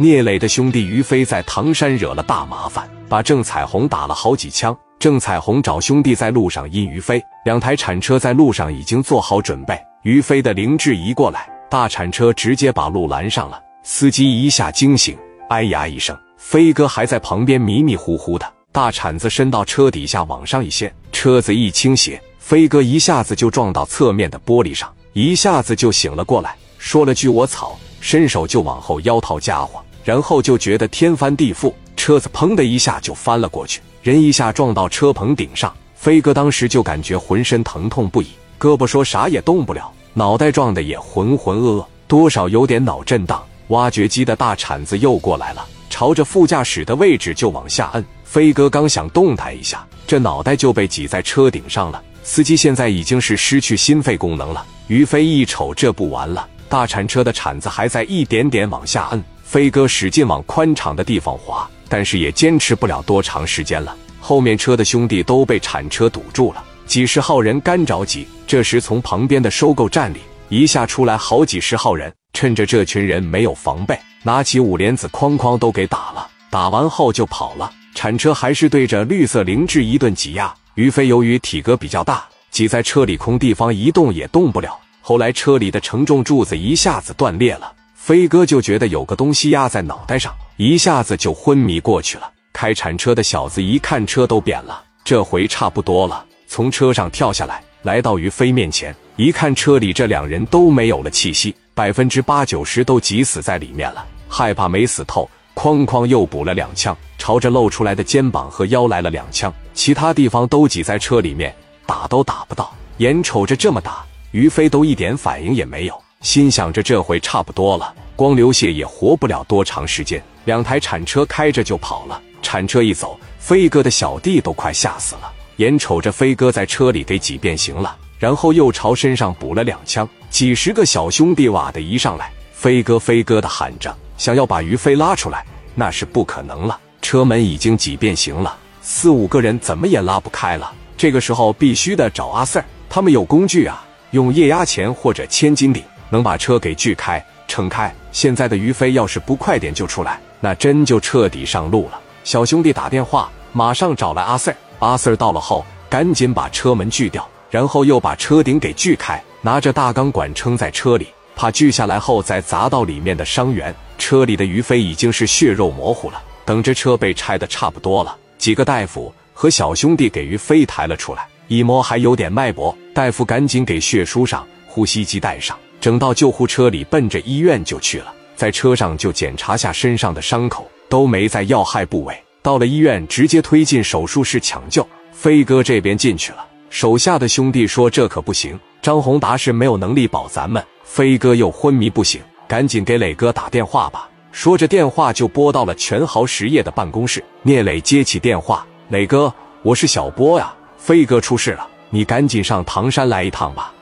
聂磊的兄弟于飞在唐山惹了大麻烦，把郑彩虹打了好几枪。郑彩虹找兄弟在路上阴于飞，两台铲车在路上已经做好准备。于飞的灵智一过来，大铲车直接把路拦上了，司机一下惊醒，哎呀一声。飞哥还在旁边迷迷糊糊的，大铲子伸到车底下往上一掀，车子一倾斜，飞哥一下子就撞到侧面的玻璃上，一下子就醒了过来，说了句“我操”，伸手就往后腰掏家伙。然后就觉得天翻地覆，车子砰的一下就翻了过去，人一下撞到车棚顶上。飞哥当时就感觉浑身疼痛不已，胳膊说啥也动不了，脑袋撞的也浑浑噩噩，多少有点脑震荡。挖掘机的大铲子又过来了，朝着副驾驶的位置就往下摁。飞哥刚想动弹一下，这脑袋就被挤在车顶上了。司机现在已经是失去心肺功能了。于飞一瞅，这不完了，大铲车的铲子还在一点点往下摁。飞哥使劲往宽敞的地方滑，但是也坚持不了多长时间了。后面车的兄弟都被铲车堵住了，几十号人干着急。这时，从旁边的收购站里一下出来好几十号人，趁着这群人没有防备，拿起五连子哐哐都给打了。打完后就跑了。铲车还是对着绿色凌志一顿挤压。于飞由于体格比较大，挤在车里空地方一动也动不了。后来车里的承重柱子一下子断裂了。飞哥就觉得有个东西压在脑袋上，一下子就昏迷过去了。开铲车的小子一看车都扁了，这回差不多了，从车上跳下来，来到于飞面前，一看车里这两人都没有了气息，百分之八九十都挤死在里面了。害怕没死透，哐哐又补了两枪，朝着露出来的肩膀和腰来了两枪，其他地方都挤在车里面，打都打不到。眼瞅着这么打，于飞都一点反应也没有。心想着这回差不多了，光流血也活不了多长时间。两台铲车开着就跑了。铲车一走，飞哥的小弟都快吓死了。眼瞅着飞哥在车里给挤变形了，然后又朝身上补了两枪。几十个小兄弟哇的一上来，飞哥飞哥的喊着，想要把于飞拉出来，那是不可能了。车门已经挤变形了，四五个人怎么也拉不开了。这个时候必须得找阿 Sir，他们有工具啊，用液压钳或者千斤顶。能把车给锯开、撑开。现在的于飞要是不快点就出来，那真就彻底上路了。小兄弟打电话，马上找来阿 Sir。阿 Sir 到了后，赶紧把车门锯掉，然后又把车顶给锯开，拿着大钢管撑在车里，怕锯下来后再砸到里面的伤员。车里的于飞已经是血肉模糊了。等着车被拆的差不多了，几个大夫和小兄弟给于飞抬了出来，一摸还有点脉搏，大夫赶紧给血输上，呼吸机带上。整到救护车里，奔着医院就去了。在车上就检查下身上的伤口，都没在要害部位。到了医院，直接推进手术室抢救。飞哥这边进去了，手下的兄弟说这可不行，张宏达是没有能力保咱们。飞哥又昏迷不醒，赶紧给磊哥打电话吧。说着电话就拨到了全豪实业的办公室。聂磊接起电话：“磊哥，我是小波呀，飞哥出事了，你赶紧上唐山来一趟吧。”